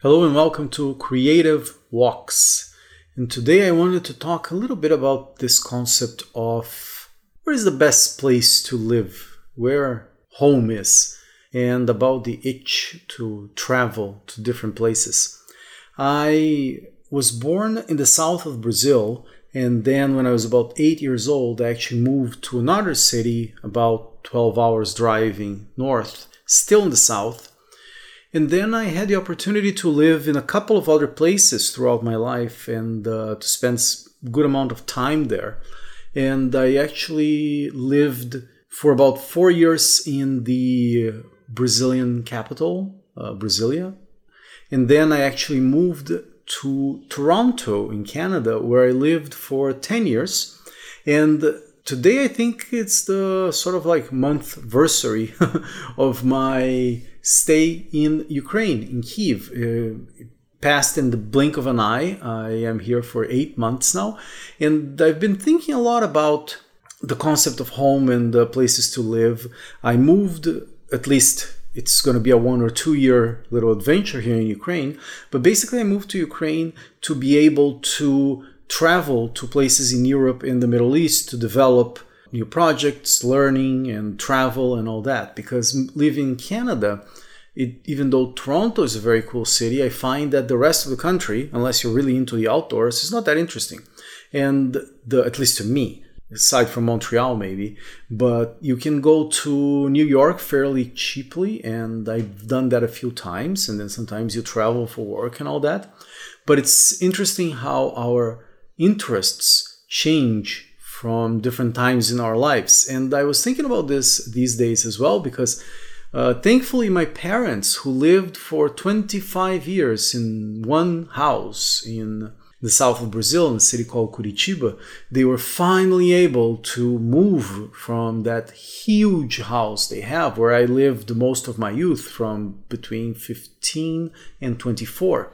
Hello and welcome to Creative Walks. And today I wanted to talk a little bit about this concept of where is the best place to live, where home is, and about the itch to travel to different places. I was born in the south of Brazil, and then when I was about eight years old, I actually moved to another city about 12 hours driving north, still in the south and then I had the opportunity to live in a couple of other places throughout my life and uh, to spend a good amount of time there. And I actually lived for about four years in the Brazilian capital, uh, Brasilia. And then I actually moved to Toronto in Canada, where I lived for 10 years. And today I think it's the sort of like month versary of my stay in Ukraine, in Kiev. Uh, passed in the blink of an eye. I am here for eight months now, and I've been thinking a lot about the concept of home and the places to live. I moved, at least it's going to be a one or two year little adventure here in Ukraine, but basically I moved to Ukraine to be able to travel to places in Europe and the Middle East to develop new projects, learning and travel and all that. Because living in Canada, it, even though Toronto is a very cool city, I find that the rest of the country, unless you're really into the outdoors, is not that interesting. And the, at least to me, aside from Montreal maybe, but you can go to New York fairly cheaply, and I've done that a few times. And then sometimes you travel for work and all that. But it's interesting how our interests change from different times in our lives. And I was thinking about this these days as well because uh, thankfully, my parents, who lived for 25 years in one house in the south of Brazil, in a city called Curitiba, they were finally able to move from that huge house they have where I lived most of my youth from between 15 and 24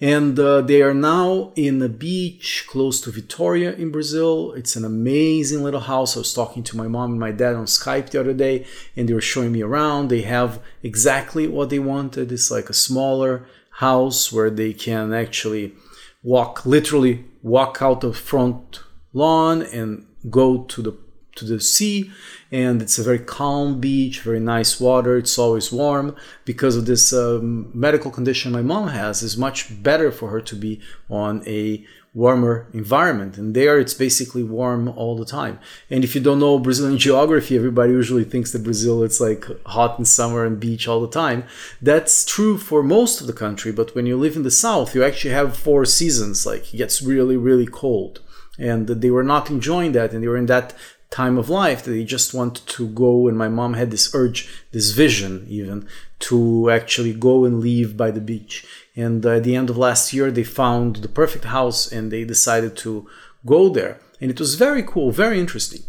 and uh, they are now in a beach close to Vitoria in Brazil. It's an amazing little house. I was talking to my mom and my dad on Skype the other day, and they were showing me around. They have exactly what they wanted. It's like a smaller house where they can actually walk, literally walk out the front lawn and go to the to the sea and it's a very calm beach very nice water it's always warm. Because of this um, medical condition my mom has is much better for her to be on a warmer environment. And there it's basically warm all the time. And if you don't know brazilian geography everybody usually thinks that brazil it's like hot in summer and beach all the time. That's true for most of the country but when you live in the south you actually have four seasons. Like it gets really really cold. And they were not enjoying that and they were in that time of life that they just wanted to go and my mom had this urge this vision even to actually go and live by the beach. And at the end of last year they found the perfect house and they decided to go there. And it was very cool very interesting.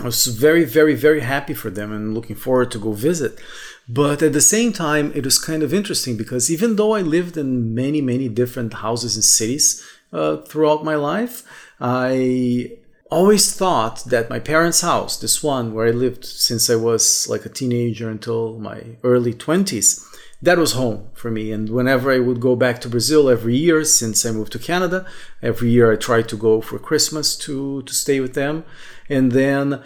I was very very very happy for them and looking forward to go visit. But at the same time it was kind of interesting because even though i lived in many many different houses and cities uh, throughout my life i always thought that my parents' house, this one where I lived since I was like a teenager until my early 20s, that was home for me. And whenever I would go back to Brazil every year since I moved to Canada, every year I tried to go for Christmas to, to stay with them. And then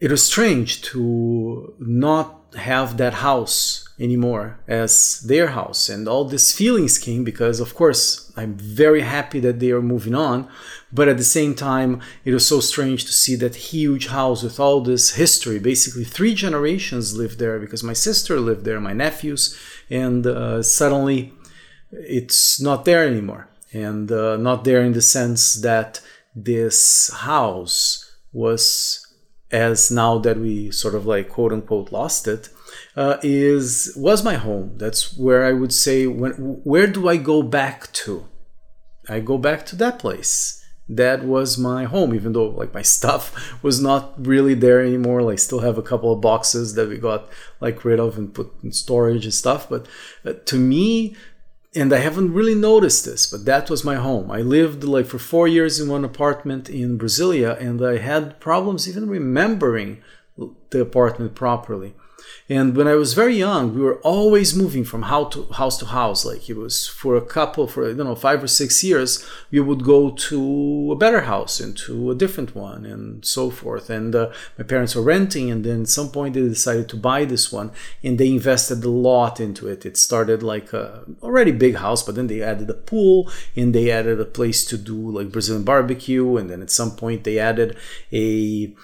it was strange to not have that house anymore as their house. And all these feelings came because of course i'm very happy that they are moving on. But at the same time it was so strange to see that huge house with all this history. Basically three generations lived there because my sister lived there my nephews and uh, suddenly it's not there anymore. And uh, not there in the sense that this house was as now that we sort of like quote unquote lost it, uh, is was my home. That's where I would say when where do I go back to? I go back to that place. That was my home, even though like my stuff was not really there anymore. Like still have a couple of boxes that we got like rid of and put in storage and stuff. But uh, to me, and I haven't really noticed this, but that was my home. I lived like for four years in one apartment in Brasilia, and I had problems even remembering the apartment properly. And when I was very young, we were always moving from house to house to house. Like it was for a couple, for I don't know, five or six years, we would go to a better house and to a different one, and so forth. And uh, my parents were renting, and then at some point they decided to buy this one, and they invested a lot into it. It started like a already big house, but then they added a pool, and they added a place to do like Brazilian barbecue, and then at some point they added a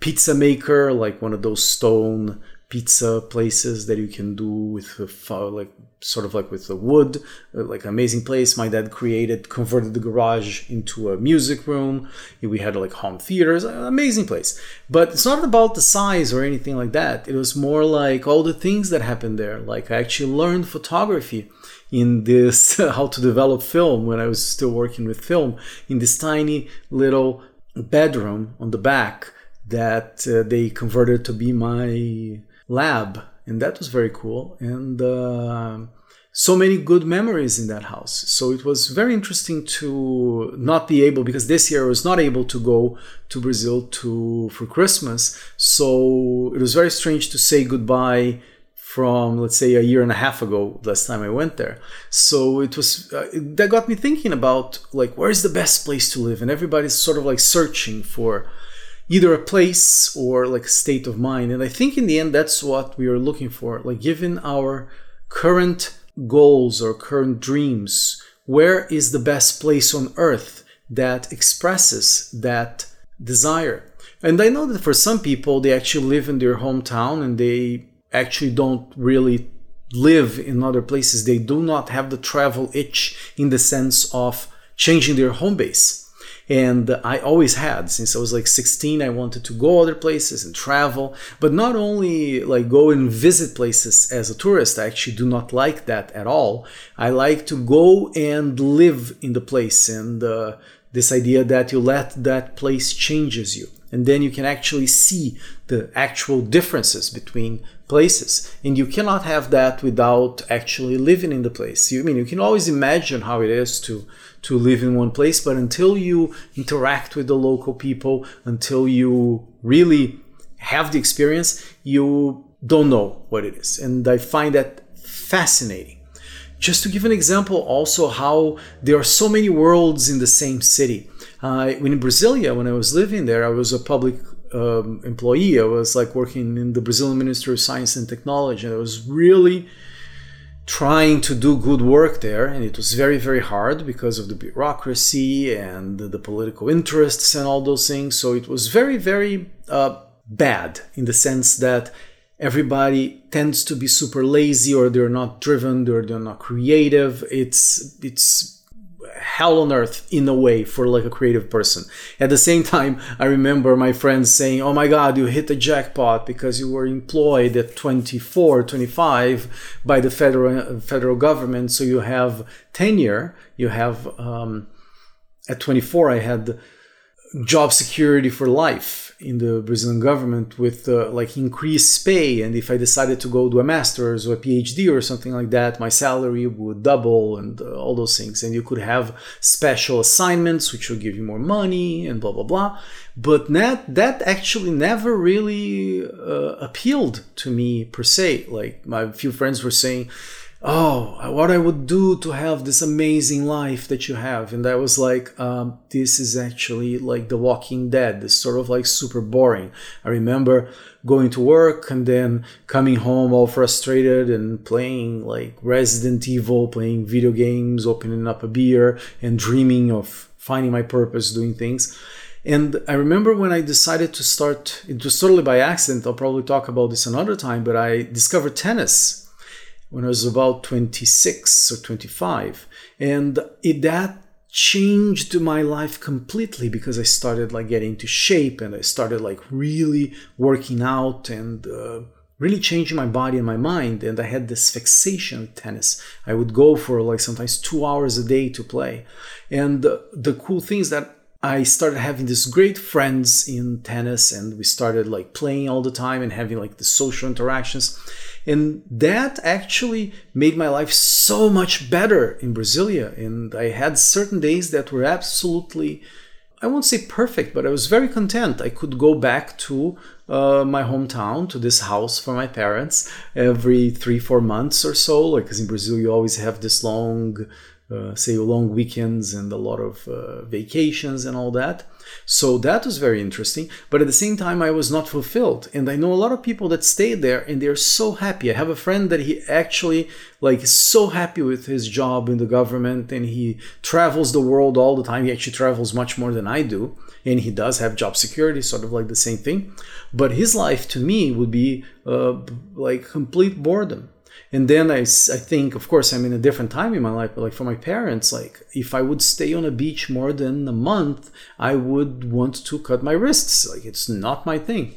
pizza maker, like one of those stone pizza places that you can do with like sort of like with the wood uh, like amazing place. My dad created converted the garage into a music room. We had like home theaters amazing place. But it's not about the size or anything like that. It was more like all the things that happened there. Like i actually learned photography in this how to develop film when i was still working with film in this tiny little bedroom on the back that uh, they converted to be my lab, and that was very cool. And uh, so many good memories in that house. So it was very interesting to not be able because this year I was not able to go to Brazil to for Christmas. So it was very strange to say goodbye from let's say a year and a half ago last time i went there so it was uh, that got me thinking about like where's the best place to live and everybody's sort of like searching for either a place or like a state of mind. And I think in the end, that's what we are looking for. Like, given our current goals or current dreams, where is the best place on earth that expresses that desire? And I know that for some people, they actually live in their hometown and they actually don't really live in other places. They do not have the travel itch in the sense of changing their home base and I always had since I was like 16 I wanted to go other places and travel but not only like go and visit places as a tourist I actually do not like that at all. I like to go and live in the place and uh, this idea that you let that place changes you and then you can actually see the actual differences between places and you cannot have that without actually living in the place. You I mean you can always imagine how it is to to live in one place but until you interact with the local people until you really have the experience you don't know what it is. And i find that fascinating. Just to give an example also how there are so many worlds in the same city. Uh, in brasilia when i was living there i was a public um, employee. I was like working in the brazilian ministry of science and technology. And i was really trying to do good work there and it was very very hard because of the bureaucracy and the political interests and all those things. So it was very very uh, bad in the sense that everybody tends to be super lazy or they're not driven or they're not creative. It's it's hell on earth in a way for like a creative person. At the same time, I remember my friends saying, "Oh my god, you hit the jackpot because you were employed at 24, 25 by the federal federal government, so you have tenure, you have um, at 24 I had job security for life in the Brazilian government with uh, like increased pay. And if I decided to go do a master's or a PhD or something like that, my salary would double and uh, all those things. And you could have special assignments which will give you more money and blah blah blah. But that that actually never really uh, appealed to me per se. Like my few friends were saying oh what i would do to have this amazing life that you have. And i was like um, this is actually like the walking dead. It's sort of like super boring. I remember going to work and then coming home all frustrated and playing like resident evil playing video games opening up a beer and dreaming of finding my purpose doing things. And I remember when I decided to start, it was totally by accident. I'll probably talk about this another time, but I discovered tennis when I was about 26 or 25. And it, that changed my life completely because I started like getting into shape and I started like really working out and uh, really changing my body and my mind. And I had this fixation tennis. I would go for like sometimes two hours a day to play. And uh, the cool thing is that I started having these great friends in tennis and we started like playing all the time and having like the social interactions. And that actually made my life so much better in Brasilia. And I had certain days that were absolutely I won't say perfect, but I was very content. I could go back to uh, my hometown, to this house for my parents every three, four months or so. Like, because in Brazil, you always have this long, uh, say, long weekends and a lot of uh, vacations and all that. So that was very interesting. But at the same time, I was not fulfilled. And I know a lot of people that stay there and they're so happy. I have a friend that he actually like is so happy with his job in the government and he travels the world all the time. He actually travels much more than I do. And he does have job security, sort of like the same thing. But his life to me would be uh, like complete boredom and then I, I think of course i'm in a different time in my life but like for my parents like if i would stay on a beach more than a month i would want to cut my wrists. Like it's not my thing.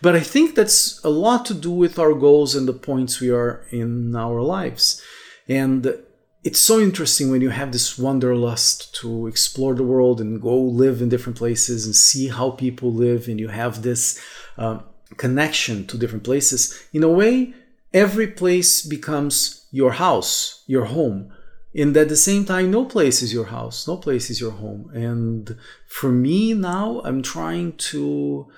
But i think that's a lot to do with our goals and the points we are in our lives. And it's so interesting when you have this wanderlust to explore the world and go live in different places and see how people live and you have this uh, connection to different places. In a way every place becomes your house, your home. And at the same time, no place is your house, no place is your home. And for me now, I'm trying to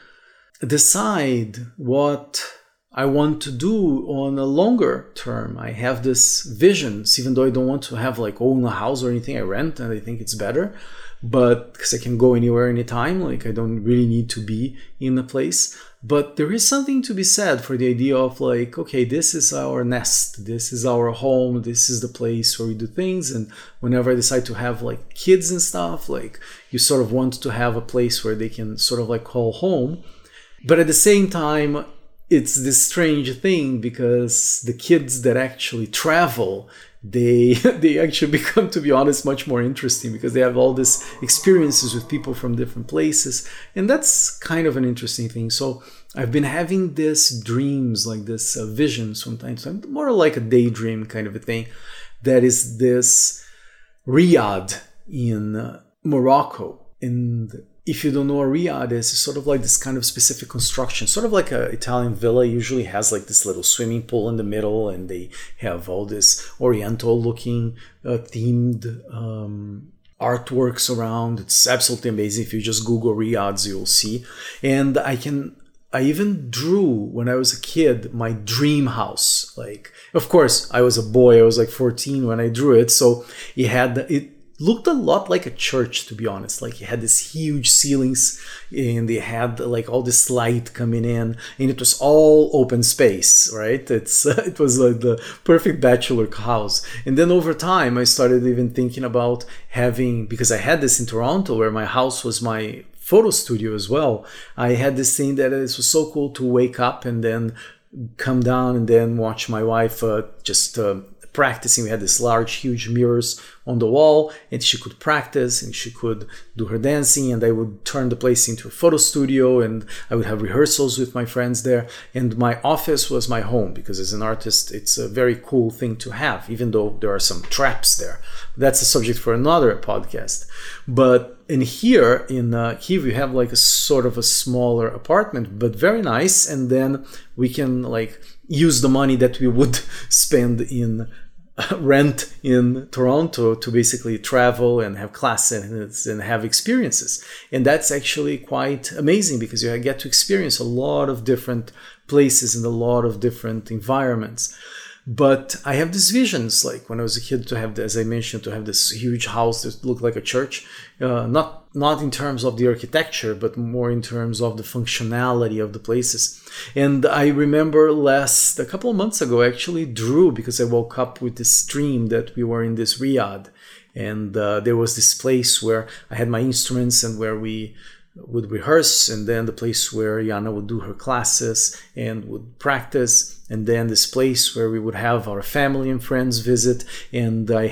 decide what I want to do on a longer term. I have this visions, even though I don't want to have like own a house or anything. I rent and I think it's better, but because I can go anywhere anytime, like I don't really need to be in a place. But there is something to be said for the idea of like, okay, this is our nest, this is our home, this is the place where we do things. And whenever I decide to have like kids and stuff, like you sort of want to have a place where they can sort of like call home. But at the same time, it's this strange thing because the kids that actually travel they they actually become to be honest much more interesting because they have all these experiences with people from different places. And that's kind of an interesting thing. So i've been having this dreams like this uh, time more like a daydream kind of a thing that is this riad in uh, morocco. And if you don't know a riad is, it's sort of like this kind of specific construction, sort of like an Italian villa usually has like this little swimming pool in the middle, and they have all this Oriental looking uh, themed um, artworks around. It's absolutely amazing. If you just Google riads, you'll see. And I can I even drew when I was a kid my dream house. Like, of course, I was a boy. I was like 14 when I drew it, so it had it looked a lot like a church to be honest. Like it had these huge ceilings and they had like all this light coming in and it was all open space right? It's it was like the perfect bachelor house. And then over time i started even thinking about having because i had this in toronto where my house was my photo studio as well i had this thing that it was so cool to wake up and then come down and then watch my wife uh, just uh, practicing. We had this large, huge mirrors on the wall, and she could practice and she could do her dancing. And I would turn the place into a photo studio, and I would have rehearsals with my friends there. And my office was my home because, as an artist, it's a very cool thing to have, even though there are some traps there. That's a subject for another podcast. But in here in uh, Kiev, we have like a sort of a smaller apartment, but very nice. And then we can like use the money that we would spend in rent in Toronto to basically travel and have classes and have experiences. And that's actually quite amazing because you get to experience a lot of different places and a lot of different environments. But I have these visions, like when I was a kid, to have, as I mentioned, to have this huge house that looked like a church. Uh, not not in terms of the architecture, but more in terms of the functionality of the places. And I remember last a couple of months ago, I actually drew because I woke up with this dream that we were in this riad, and uh, there was this place where I had my instruments and where we would rehearse and then the place where Yana would do her classes and would practice and then this place where we would have our family and friends visit and I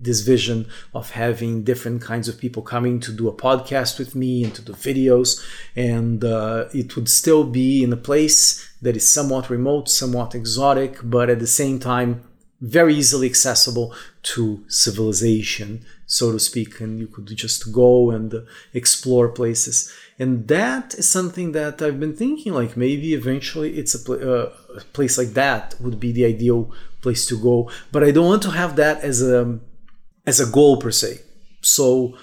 this vision of having different kinds of people coming to do a podcast with me and to do videos and uh, it would still be in a place that is somewhat remote somewhat exotic but at the same time very easily accessible to civilization, so to speak, and you could just go and explore places. And that is something that I've been thinking like maybe eventually it's a, pl- uh, a place like that would be the ideal place to go, but I don't want to have that as a as a goal per se. So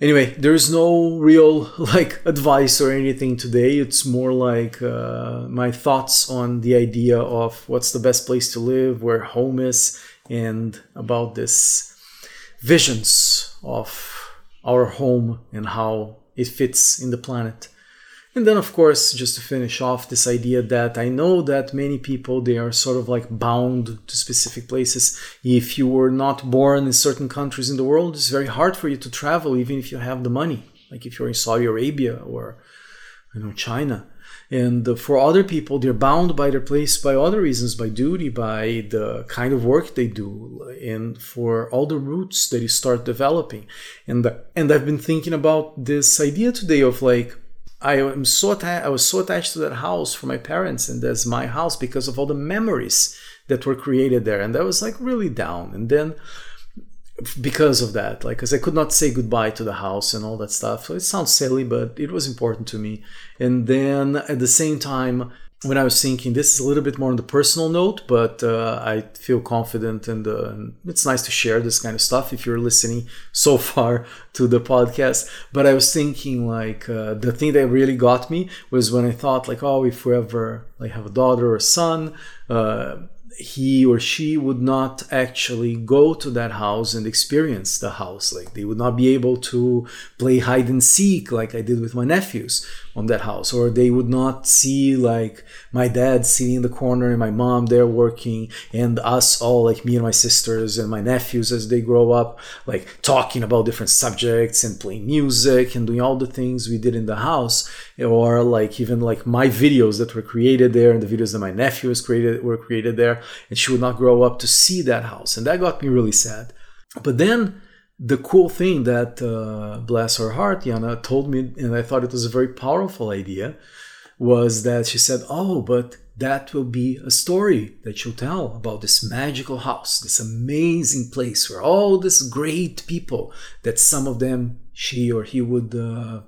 Anyway, there's no real like advice or anything today. It's more like uh, my thoughts on the idea of what's the best place to live, where home is, and about this visions of our home and how it fits in the planet. And then, of course, just to finish off this idea that I know that many people they are sort of like bound to specific places. If you were not born in certain countries in the world, it's very hard for you to travel, even if you have the money. Like if you're in Saudi Arabia or you know China. And uh, for other people, they're bound by their place by other reasons, by duty, by the kind of work they do, and for all the roots that you start developing. And uh, and I've been thinking about this idea today of like I am so I was so attached to that house for my parents and as my house because of all the memories that were created there. And I was like really down. And then because of that like because I could not say goodbye to the house and all that stuff. So it sounds silly but it was important to me. And then at the same time when I was thinking, this is a little bit more on the personal note, but uh, I feel confident and, uh, it's nice to share this kind of stuff if you're listening so far to the podcast. But I was thinking, like, uh, the thing that really got me was when I thought, like, oh, if we ever like have a daughter or a son, uh, he or she would not actually go to that house and experience the house. Like they would not be able to play hide and seek like I did with my nephews on that house, or they would not see like my dad sitting in the corner and my mom there working, and us all like me and my sisters and my nephews as they grow up, like talking about different subjects and playing music and doing all the things we did in the house, or like even like my videos that were created there and the videos that my nephews created were created and she would not grow up to see that house. And that got me really sad. But then the cool thing that, uh, bless her heart, Yana told me, and I thought it was a very powerful idea, was that she said, Oh, but that will be a story that she'll tell about this magical house, this amazing place where all these great people that some of them she or he would uh,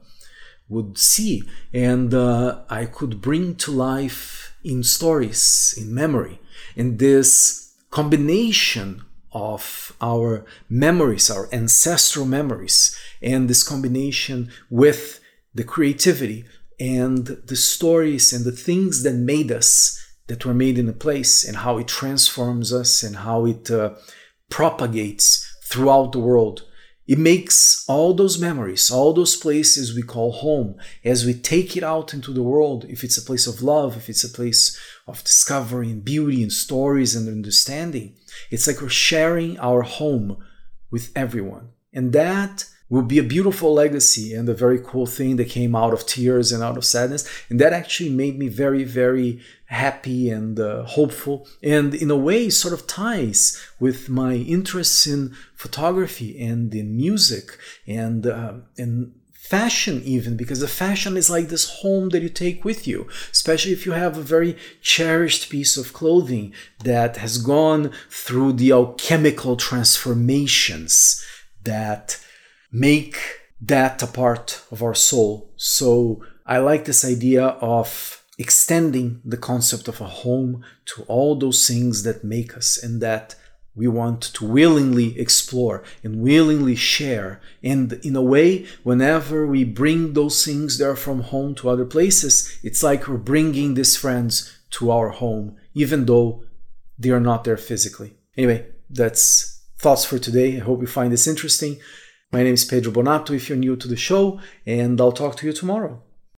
would see, and uh, I could bring to life in stories, in memory. And this combination of our memories, our ancestral memories, and this combination with the creativity and the stories and the things that made us, that were made in a place, and how it transforms us and how it uh, propagates throughout the world. It makes all those memories, all those places we call home, as we take it out into the world, if it's a place of love, if it's a place of discovery and beauty and stories and understanding. It's like we're sharing our home with everyone. And that will be a beautiful legacy and a very cool thing that came out of tears and out of sadness. And that actually made me very, very happy and uh, hopeful. And in a way, sort of ties with my interests in photography and in music and, uh, fashion even because the fashion is like this home that you take with you especially if you have a very cherished piece of clothing that has gone through the alchemical transformations that make that a part of our soul so i like this idea of extending the concept of a home to all those things that make us and that we want to willingly explore and willingly share. And in a way, whenever we bring those things there from home to other places, it's like we're bringing these friends to our home, even though they are not there physically. Anyway, that's thoughts for today. I hope you find this interesting. My name is Pedro Bonato if you're new to the show, and I'll talk to you tomorrow.